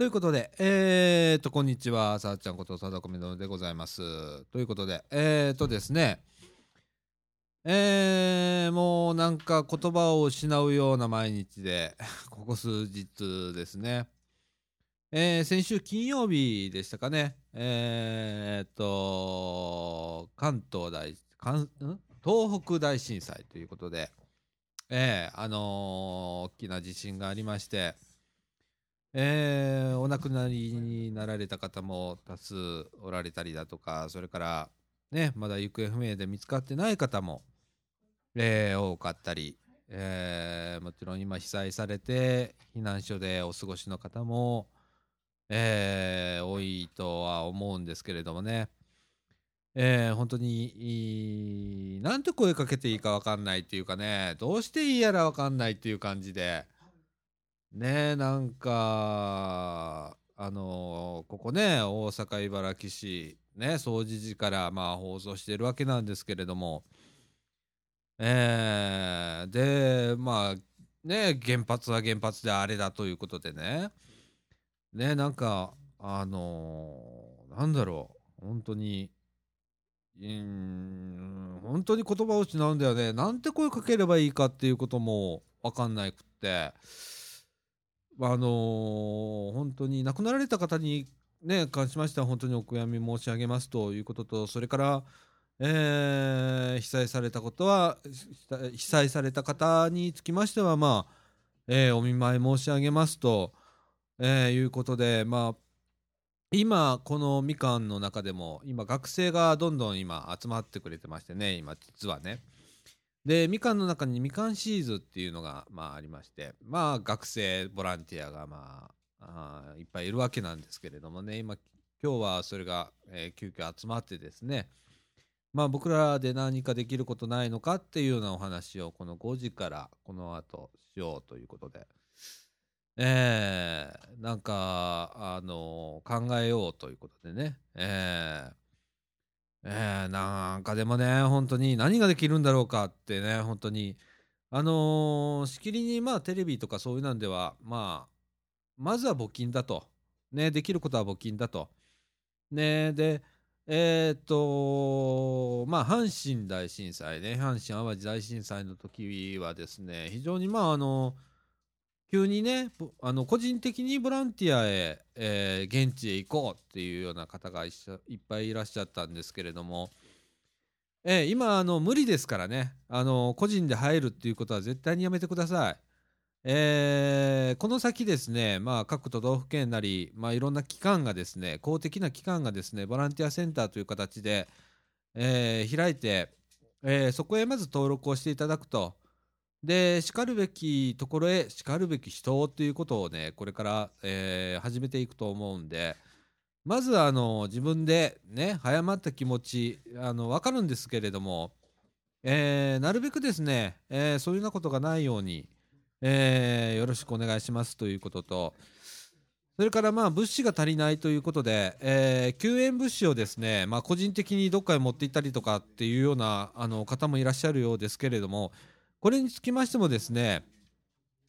ということで、えーと、こんにちは、さあちゃんことさだこめのでございます。ということで、えーとですね、えー、もうなんか言葉を失うような毎日で、ここ数日ですね。えー、先週金曜日でしたかね、えーと、関東大、関東北大震災ということで、えー、あのー、大きな地震がありまして、えー、お亡くなりになられた方も多数おられたりだとか、それからね、まだ行方不明で見つかってない方も、えー、多かったり、えー、もちろん今被災されて避難所でお過ごしの方も、えー、多いとは思うんですけれどもね、えー、本当になんて声かけていいか分かんないっていうかねどうしていいやら分かんないっていう感じでねえなんかあのここね大阪茨城市ね総除寺からまあ放送してるわけなんですけれども。えー、でまあね原発は原発であれだということでね。ねなんかあのー、なんだろう。本当にうん本当に言葉を失うんだよね。なんて声かければいいかっていうことも分かんなくって。あの、本当に亡くなられた方にね関しましては本当にお悔やみ申し上げますということとそれからえー、被災されたことは被災された方につきましてはまあ、えー、お見舞い申し上げますと、えー、いうことでまあ今このみかんの中でも今学生がどんどん今集まってくれてましてね今実はね。でみかんの中にみかんシーズっていうのがまあありましてまあ学生ボランティアがまああいっぱいいるわけなんですけれどもね。今今日はそれが、えー、急遽集まってですね。まあ僕らで何かできることないのかっていうようなお話をこの5時からこの後しようということで、えー、なんか、あの考えようということでね、えー、えー、なんかでもね、本当に何ができるんだろうかってね、本当に、あのー、しきりにまあテレビとかそういうなんでは、まあ、まずは募金だと。ね、できることは募金だと。ね、で、えっ、とまあ阪神大震災ね阪神・淡路大震災の時はですね非常にまああの急にねあの個人的にボランティアへ、えー、現地へ行こうっていうような方がいっぱいいらっしゃったんですけれども、えー、今あの無理ですからねあの個人で入るっていうことは絶対にやめてください。えー、この先ですね、まあ、各都道府県なり、まあ、いろんな機関がですね、公的な機関がですね、ボランティアセンターという形で、えー、開いて、えー、そこへまず登録をしていただくと。で、しかるべきところへしかるべき人ということをね、これから、えー、始めていくと思うんで、まずあの自分でね、早まった気持ち、あの分かるんですけれども、えー、なるべくですね、えー、そういうようなことがないように、えー、よろしくお願いしますということと、それからまあ物資が足りないということで、えー、救援物資をですね、まあ、個人的にどっかへ持って行ったりとかっていうようなあの方もいらっしゃるようですけれども、これにつきましてもですね、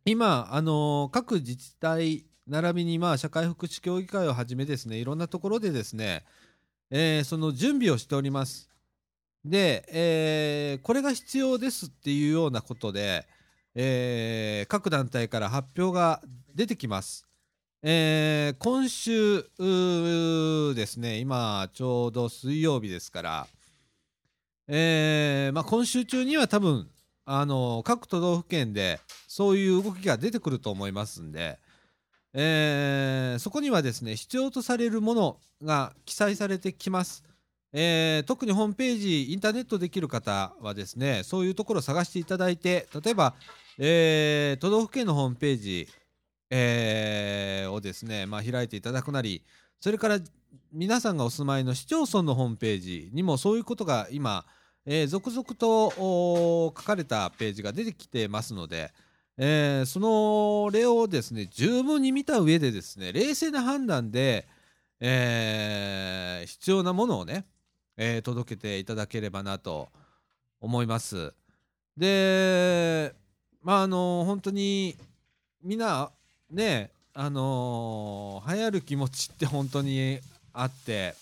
今、あの各自治体並びにまあ社会福祉協議会をはじめですね、いろんなところでですね、えー、その準備をしております。で、えー、これが必要ですっていうようなことで、えー、各団体から発表が出てきます。えー、今週ですね、今ちょうど水曜日ですから、えーまあ、今週中には多分あの各都道府県でそういう動きが出てくると思いますんで、えー、そこにはですね必要とされるものが記載されてきます。えー、特にホームページインターネットできる方はですねそういうところを探していただいて例えばえー、都道府県のホームページ、えー、をですね、まあ、開いていただくなり、それから皆さんがお住まいの市町村のホームページにもそういうことが今、えー、続々と書かれたページが出てきてますので、えー、その例をですね十分に見た上でですね冷静な判断で、えー、必要なものをね、えー、届けていただければなと思います。でまああの本当にみんなねあの流行る気持ちって本当にあって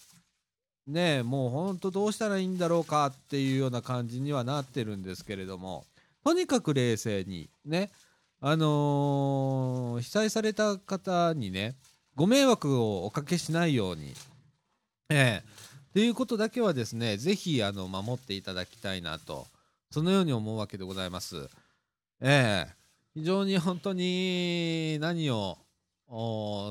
ねもう本当どうしたらいいんだろうかっていうような感じにはなってるんですけれども。とにかく冷静にねあのー被災された方にねご迷惑をおかけしないように。ええ。っていうことだけはですねぜひあの守っていただきたいなと。そのように思うわけでございます。ええ。非常に本当に何を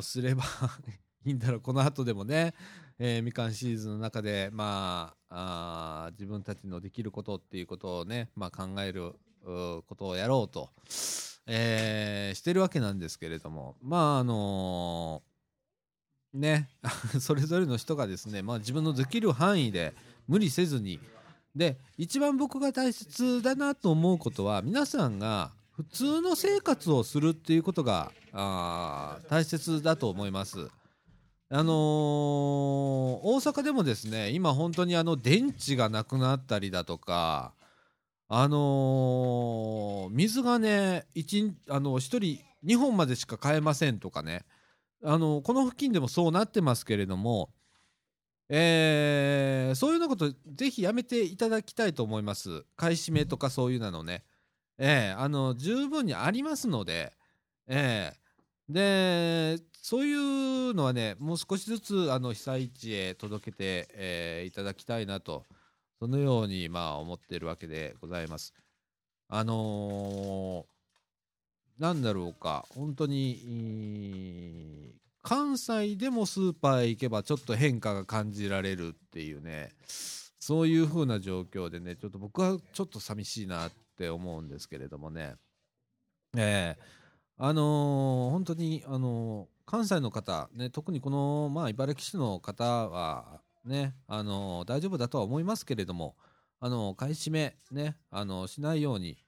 すれば いいんだろう。この後でもね、えーみかんシーズの中でまああ自分たちのできることっていうことをね、まあ、考えることをやろうと、えーしてるわけなんですけれどもまああのーね それぞれの人がですね、まあ、自分のできる範囲で無理せずにで一番僕が大切だなと思うことは皆さんが普通の生活をするっていうことがあ大切だと思います。あのー大阪でもですね今本当にあの電池がなくなったりだとかあのー水がね一あの1人2本までしか買えませんとかね。あのこの付近でもそうなってますけれどもえーそういうようなことぜひやめていただきたいと思います。買い占めとかそういうなのね。えーあの十分にありますのでえーでそういうのはねもう少しずつあの被災地へ届けて、えーいただきたいなとそのようにまあ思っているわけでございます。あのーなんだろうか本当に関西でもスーパーへ行けばちょっと変化が感じられるっていうねそういう風な状況でねちょっと僕はちょっと寂しいなって思うんですけれどもね。ええ。あのー本当にあのー関西の方ね特にこのまあ茨城市の方はねあの大丈夫だとは思いますけれどもあの買い占めねあのしないように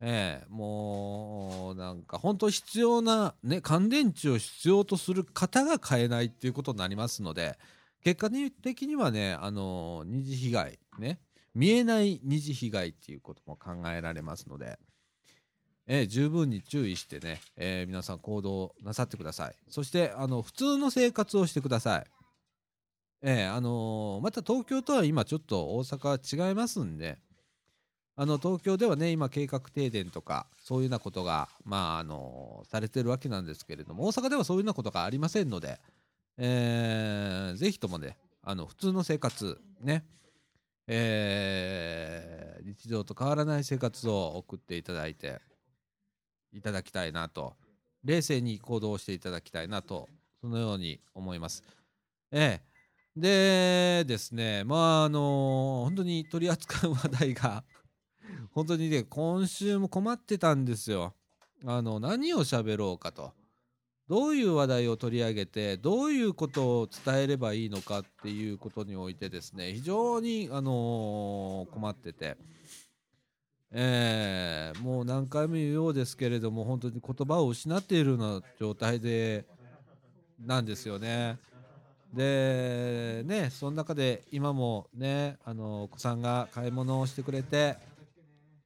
ええもうなんか本当必要なね乾電池を必要とする方が買えないっていうことになりますので結果的にはねあの二次被害ね見えない二次被害っていうことも考えられますので、ええ十分に注意してね、ええ皆さん行動なさってください。そしてあの普通の生活をしてください。ええあのまた東京とは今ちょっと大阪は違いますんであの東京ではね今計画停電とかそういうようなことがまああのされてるわけなんですけれども大阪ではそういうようなことがありませんので、えーぜひともねあの普通の生活ねえー日常と変わらない生活を送っていただいていただきたいなと冷静に行動していただきたいなとそのように思います。ええでですねまああの本当に取り扱う話題が 本当にね今週も困ってたんですよ。あの何を喋ろうかとどういう話題を取り上げてどういうことを伝えればいいのかっていうことにおいてですね非常に、あのー困ってて、えーもう何回も言うようですけれども本当に言葉を失っているような状態でなんですよね。でねその中で今もねあのお子さんが買い物をしてくれて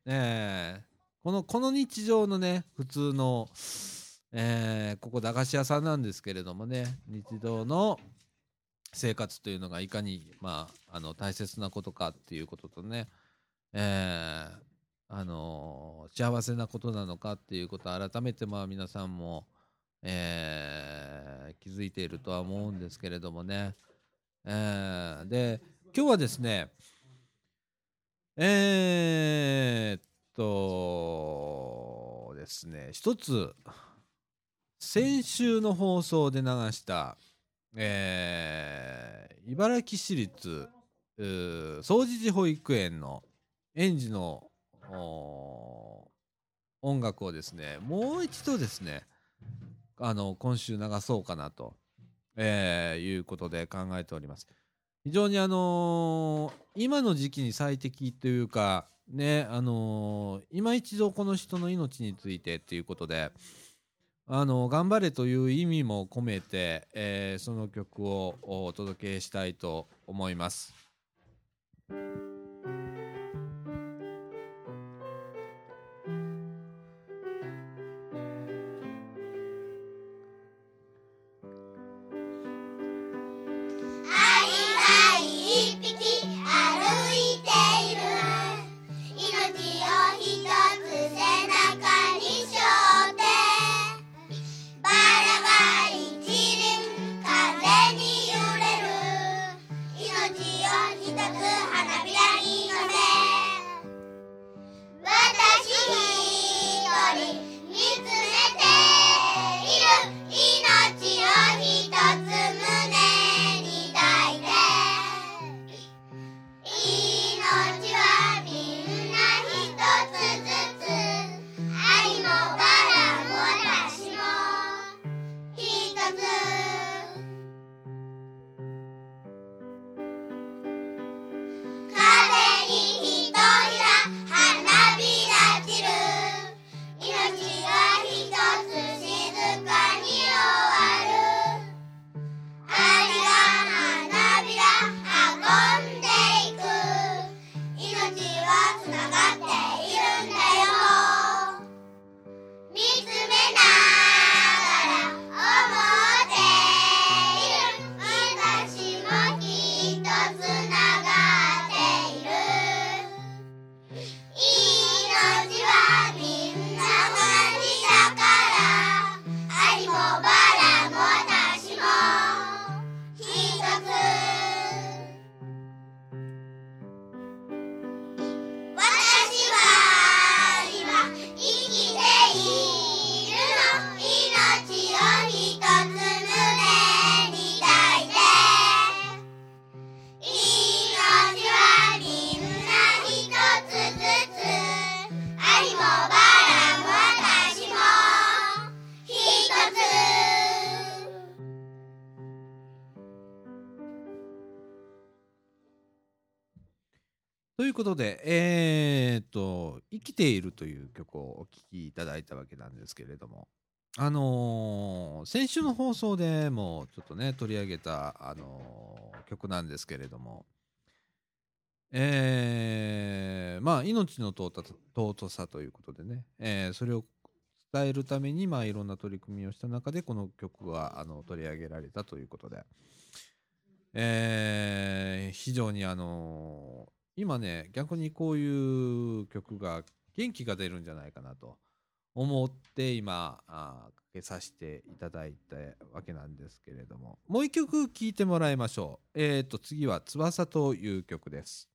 ねこのこの日常のね普通の、えーここ駄菓子屋さんなんですけれどもね日常の生活というのがいかに、まあ、あの大切なことかっていうこととね、えーあの幸せなことなのかっていうことを改めてまあ皆さんも、えー気づいているとは思うんですけれどもね、えーで今日はですねえーっとですね一つ先週の放送で流した、えー茨城市立総持寺保育園の園児の音楽をですねもう一度ですねあの今週流そうかなと、えーいうことで考えております。非常にあのー今の時期に最適というかねあのー今一度この人の命についてっていうことであの頑張れという意味も込めて、えーその曲をお届けしたいと思います。いうことで、えー、っと、生きているという曲をお聴きいただいたわけなんですけれども、あのー先週の放送でもちょっとね、取り上げた、あのー曲なんですけれども、えーまあ、命の尊さということでね、えーそれを伝えるために、まあ、いろんな取り組みをした中で、この曲があの取り上げられたということで、えー非常にあの今ね、逆にこういう曲が元気が出るんじゃないかなと思って今、あかけさせていただいたわけなんですけれども、もう一曲聴いてもらいましょう。えっ、と、次は翼という曲です。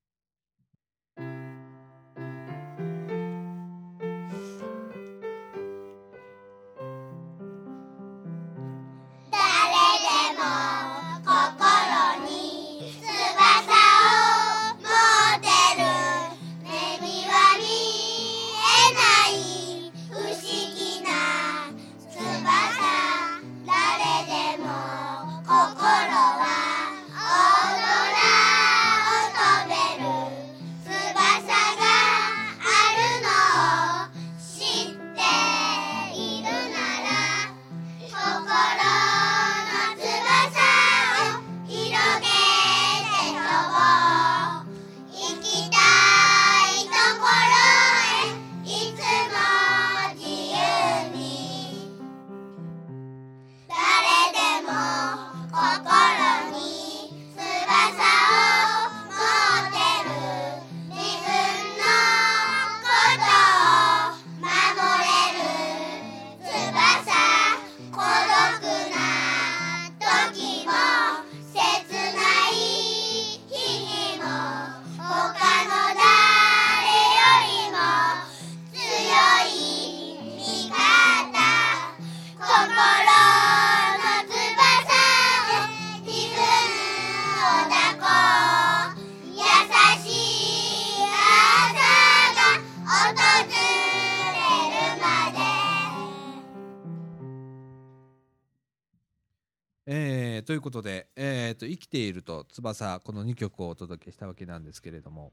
ということで、えーと、生きていると翼、この2曲をお届けしたわけなんですけれども、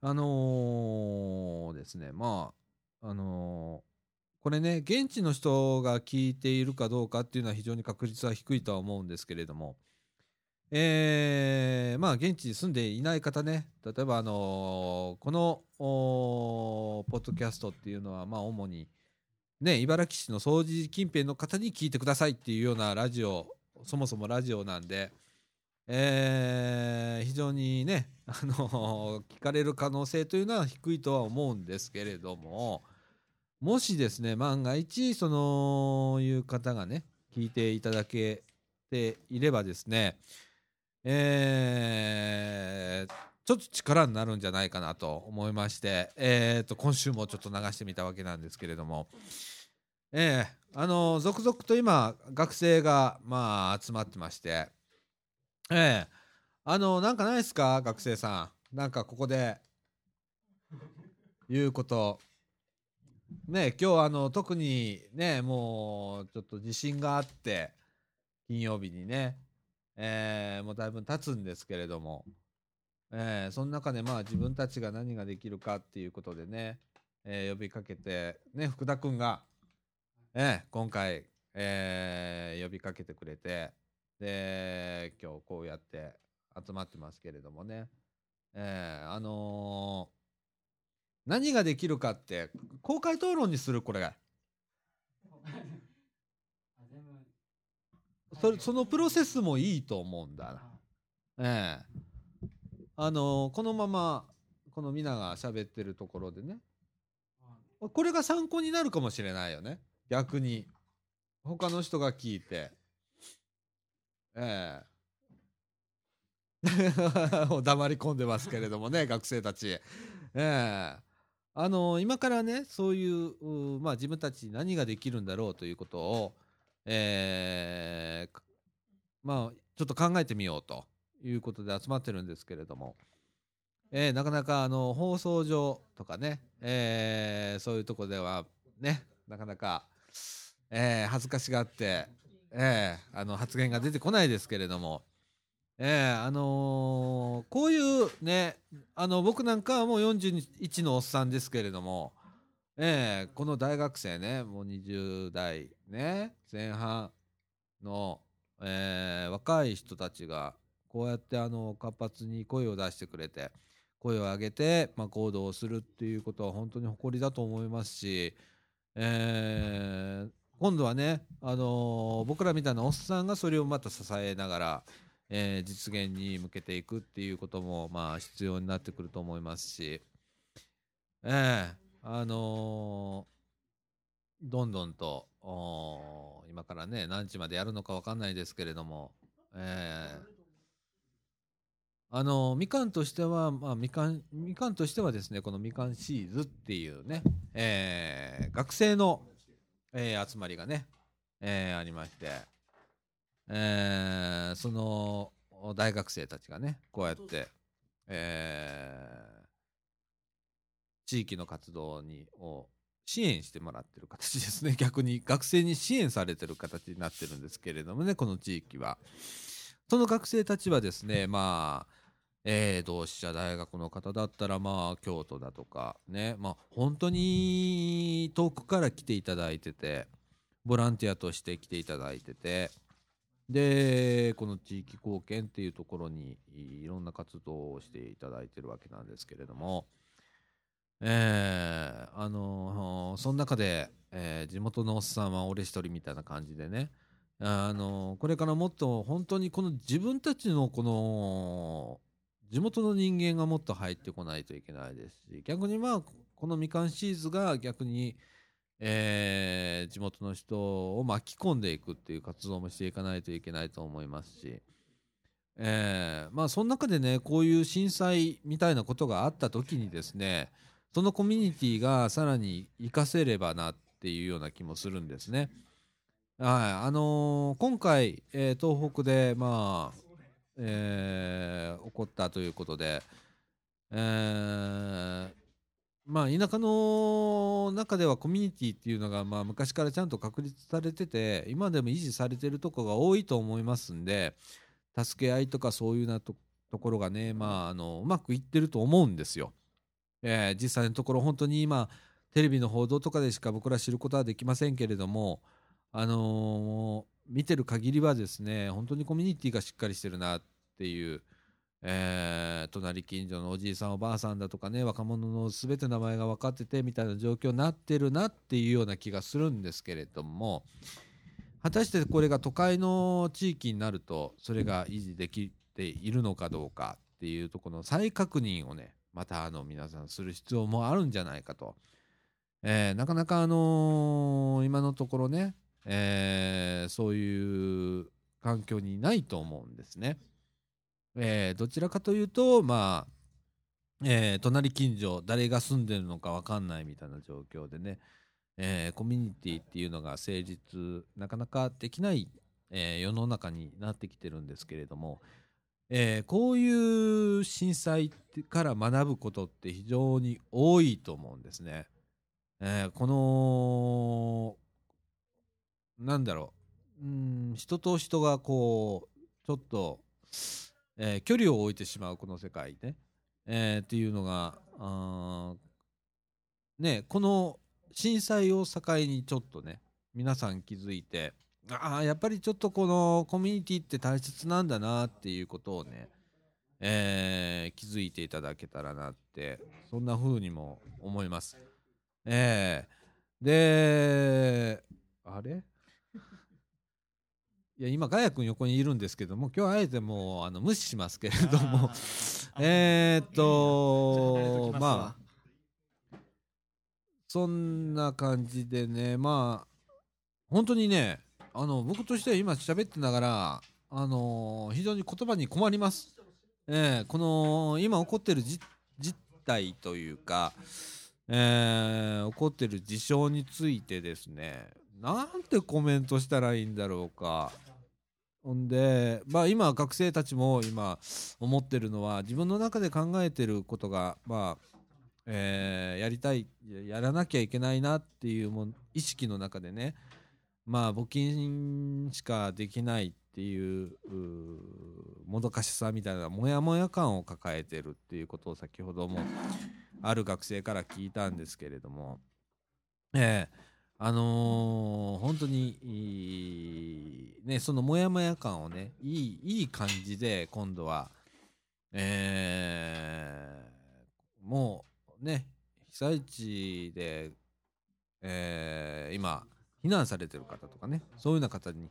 あのーですね、まあ、あのーこれね、現地の人が聞いているかどうかっていうのは非常に確率は低いとは思うんですけれども、えーまあ、現地に住んでいない方ね、例えば、あのーこの、ポッドキャストっていうのは、まあ、主に、ね、茨城市の掃除近辺の方に聞いてくださいっていうようなラジオ、そもそもラジオなんで、えー非常にね、あの聞かれる可能性というのは低いとは思うんですけれども、もしですね、万が一、そのいう方がね、聞いていただけていればですね、えーちょっと力になるんじゃないかなと思いまして、えー、と今週もちょっと流してみたわけなんですけれども、ええ。あの続々と今学生がまあ集まってまして。ええ。あのなんかないですか？学生さん。なんかここで。言うこと。ね今日あの特にねもうちょっと地震があって金曜日にね。ええもうだいぶ経つんですけれども。ええその中でまあ自分たちが何ができるかっていうことでね、ええ呼びかけて。ね福田君がええ、今回、えー呼びかけてくれて、で、今日こうやって集まってますけれどもね、ええあのー何ができるかって、公開討論にする、これ。そそのプロセスもいいと思うんだ。ええあのーこのまま、この皆が喋ってるところでね、これが参考になるかもしれないよね。逆に。他の人が聞いて。ええ。黙り込んでますけれどもね学生たち。ええ。あの今からねそういううまあ自分たちに何ができるんだろうということをえーまあちょっと考えてみようということで集まってるんですけれども、えーなかなかあの放送上とかね、えーそういうとこではねなかなか、えー恥ずかしがって、えーあの発言が出てこないですけれども、えーあのーこういうねあの僕なんかはもう41のおっさんですけれども、えーこの大学生ねもう20代ね前半の、えー若い人たちがこうやってあの活発に声を出してくれて声を上げて、まあ、行動をするっていうことは本当に誇りだと思いますし、えー今度はね、あのー僕らみたいなおっさんがそれをまた支えながら、えー実現に向けていくっていうこともまあ必要になってくると思いますし、ええあのーどんどんと今からね何時までやるのかわかんないですけれども、ええあのみかんとしては、まあ、みかんみかんとしてはですねこのみかんシーズっていうね、えー学生の、えー集まりがね、えーありまして、えーその大学生たちがねこうやって、え地域の活動にを支援してもらってる形ですね 逆に学生に支援されてる形になってるんですけれどもねこの地域は。その学生たちはですねまあえー同志社大学の方だったらまあ京都だとかね。まあ本当に遠くから来ていただいててボランティアとして来ていただいててでこの地域貢献っていうところにいろんな活動をしていただいてるわけなんですけれどもえあのその中で、え地元のおっさんは俺一人みたいな感じでねあのこれからもっと本当にこの自分たちのこの地元の人間がもっと入ってこないといけないですし逆にまあこのみかんシーズが逆に、えー地元の人を巻き込んでいくっていう活動もしていかないといけないと思いますし、えーまあその中でねこういう震災みたいなことがあった時にですねそのコミュニティがさらに活かせればなっていうような気もするんですね。はい、あのー今回、えー東北で、まあ、えー起こったということで、えーまあ、田舎の中ではコミュニティっていうのが、まあ、昔からちゃんと確立されてて、今でも維持されてるとこが多いと思いますんで、助け合いとかそういうなところがね、まあ、あのうまくいってると思うんですよ。えー実際のところ、本当に今、テレビの報道とかでしか僕ら知ることはできませんけれども、あのー見てる限りはですね本当にコミュニティがしっかりしてるなっていう、えー隣近所のおじいさんおばあさんだとかね若者の全て名前が分かっててみたいな状況になってるなっていうような気がするんですけれども果たしてこれが都会の地域になるとそれが維持できているのかどうかっていうとこの再確認をねまたあの皆さんする必要もあるんじゃないかと。えーなかなかあのー今のところね、えーそういう環境にないと思うんですね。えーどちらかというとまあ、えー隣近所誰が住んでるのか分かんないみたいな状況でね、えーコミュニティっていうのが成立なかなかできない、えー世の中になってきてるんですけれども、えーこういう震災から学ぶことって非常に多いと思うんですね。えーこのなんだろう。うん人と人がこうちょっと、えー距離を置いてしまうこの世界ね、えーっていうのがあねこの震災を境にちょっとね皆さん気づいてああやっぱりちょっとこのコミュニティって大切なんだなっていうことをね、えー気づいていただけたらなってそんな風にも思います。ええであれ？いや今ガヤ君横にいるんですけども今日あえてもうあの無視しますけれども えーっあとのまあそんな感じでねまあ本当にねあの僕としては今喋ってながら、あの非常に言葉に困ります。えーこの今起こってるじ実態というか、えー起こってる事象についてですねなんてコメントしたらいいんだろうか。ほんで、まあ、今学生たちも今思ってるのは自分の中で考えてることが、まあえーやりたいやらなきゃいけないなっていうも意識の中でねまあ募金しかできないっていうもどかしさみたいなモヤモヤ感を抱えてるっていうことを先ほどもある学生から聞いたんですけれどもええあのー本当にいいねそのモヤモヤ感をねいいいい感じで今度はえーもうね被災地で、えー今避難されてる方とかねそういうような方に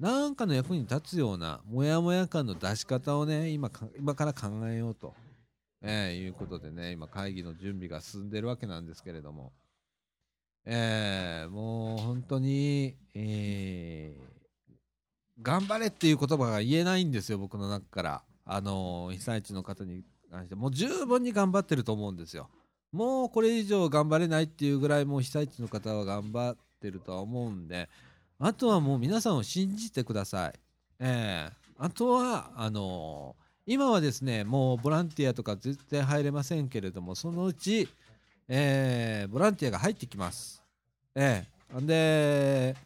何かの役に立つようなモヤモヤ感の出し方をね今か今から考えようと、えーいうことでね今会議の準備が進んでるわけなんですけれども、えーもう本当に、えー頑張れっていう言葉が言えないんですよ僕の中から、あのー被災地の方に関して。もう十分に頑張ってると思うんですよ。もうこれ以上頑張れないっていうぐらいもう被災地の方は頑張ってるとは思うんで。あとはもう皆さんを信じてください。ええあとはあのー今はですねもうボランティアとか絶対入れませんけれどもそのうち、ええボランティアが入ってきます。ええで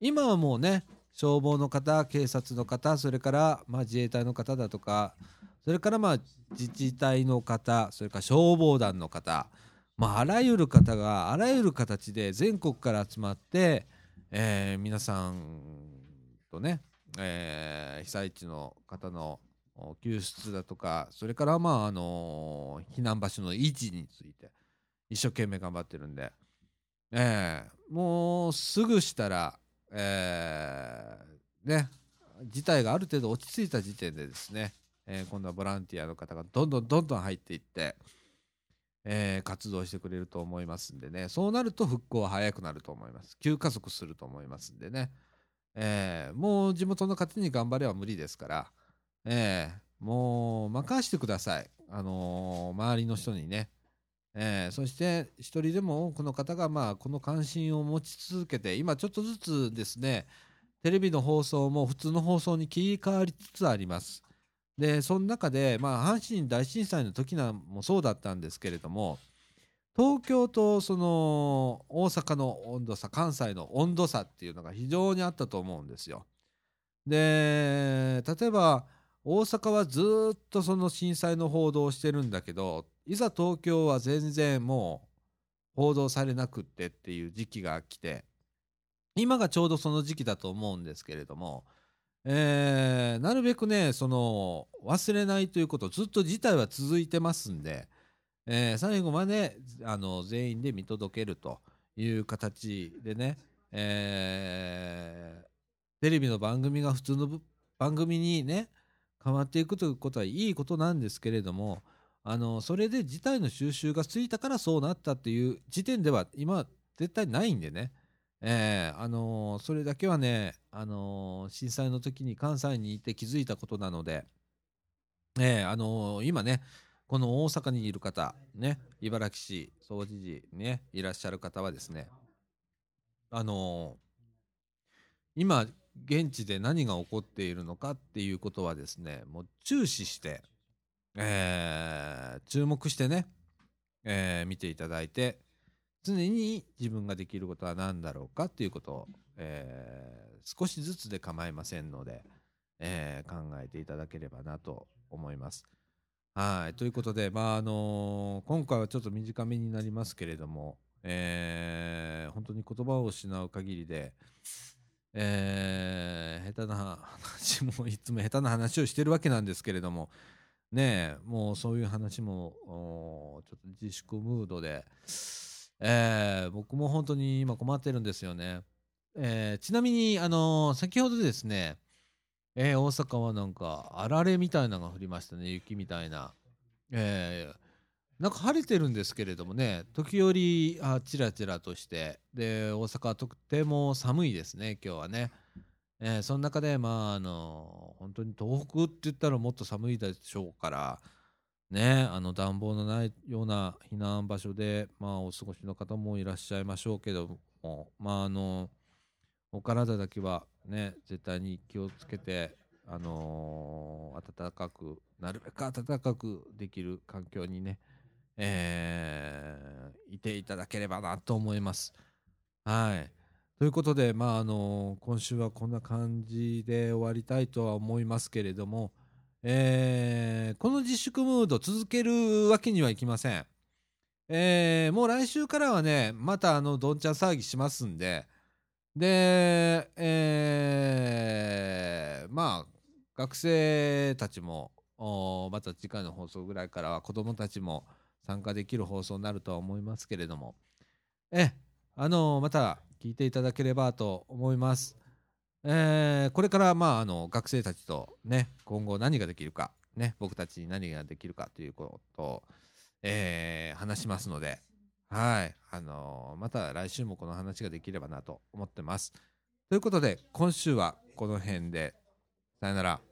今はもうね消防の方警察の方それから、まあ、自衛隊の方だとかそれからまあ自治体の方それから消防団の方、まあ、あらゆる方があらゆる形で全国から集まって、えー皆さんとね、えー被災地の方の救出だとかそれからまああの避難場所の維持について一生懸命頑張ってるんで、えーもうすぐしたら、えーね事態がある程度落ち着いた時点でですね、えー今度はボランティアの方がどんどんどんどん入っていって、えー活動してくれると思いますんでね。そうなると復興は早くなると思います。急加速すると思いますんでね、えーもう地元の方に頑張れは無理ですから、えーもう任してください、あのー周りの人にね、えーそして一人でも多くの方がまあこの関心を持ち続けて今ちょっとずつですねテレビの放送も普通の放送に切り替わりつつあります。でその中で、まあ、阪神大震災の時なもそうだったんですけれども東京とその大阪の温度差関西の温度差っていうのが非常にあったと思うんですよ。で例えば大阪はずっとその震災の報道をしてるんだけどいざ東京は全然もう報道されなくってっていう時期が来て今がちょうどその時期だと思うんですけれども、えーなるべくねその忘れないということずっと事態は続いてますんで、えー最後まであの全員で見届けるという形でね、えーテレビの番組が普通の番組にね変わっていくということはいいことなんですけれどもあのそれで事態の収集がついたからそうなったっていう時点では今絶対ないんでね、えーあのそれだけはね、あの震災の時に関西にいて気づいたことなので、えーあの今ねこの大阪にいる方ね茨城市総知事ねいらっしゃる方はですねあの今現地で何が起こっているのかっていうことはですねもう注視して、えー注目してね、えー見ていただいて常に自分ができることは何だろうかっていうことを、えー少しずつで構いませんので、えー考えていただければなと思います。はいということで、まああの今回はちょっと短めになりますけれども、えー本当に言葉を失う限りで、えー下手な話もいつも下手な話をしてるわけなんですけれどもねえもうそういう話もちょっと自粛ムードで、えー僕も本当に今困ってるんですよね。えーちなみに、あのー先ほどですね、えー大阪はなんかあられみたいなのが降りましたね雪みたいな。えーなんか晴れてるんですけれどもね、時折、あちらちらとして、で、大阪はとても寒いですね、今日はね。えーその中で、まあ、あの、本当に東北って言ったらもっと寒いでしょうから、ね、あの暖房のないような避難場所で、まあ、お過ごしの方もいらっしゃいましょうけども、まあ、あの、お体だけはね、絶対に気をつけて、あのー暖かく、なるべく暖かくできる環境にね、えーいていただければなと思います。はい。ということで、まあ、あの今週はこんな感じで終わりたいとは思いますけれども、えーこの自粛ムード続けるわけにはいきません。えーもう来週からはね、またあの、どんちゃん騒ぎしますんで、で、えーまあ、学生たちも、また次回の放送ぐらいからは子供たちも参加できる放送になるとは思いますけれども、え、あのまた聞いていただければと思います。えーこれから、まあ、あの学生たちとね、今後何ができるか、ね、僕たちに何ができるかということを、えー話しますので、はい、あのまた来週もこの話ができればなと思ってます。ということで、今週はこの辺で、さよなら。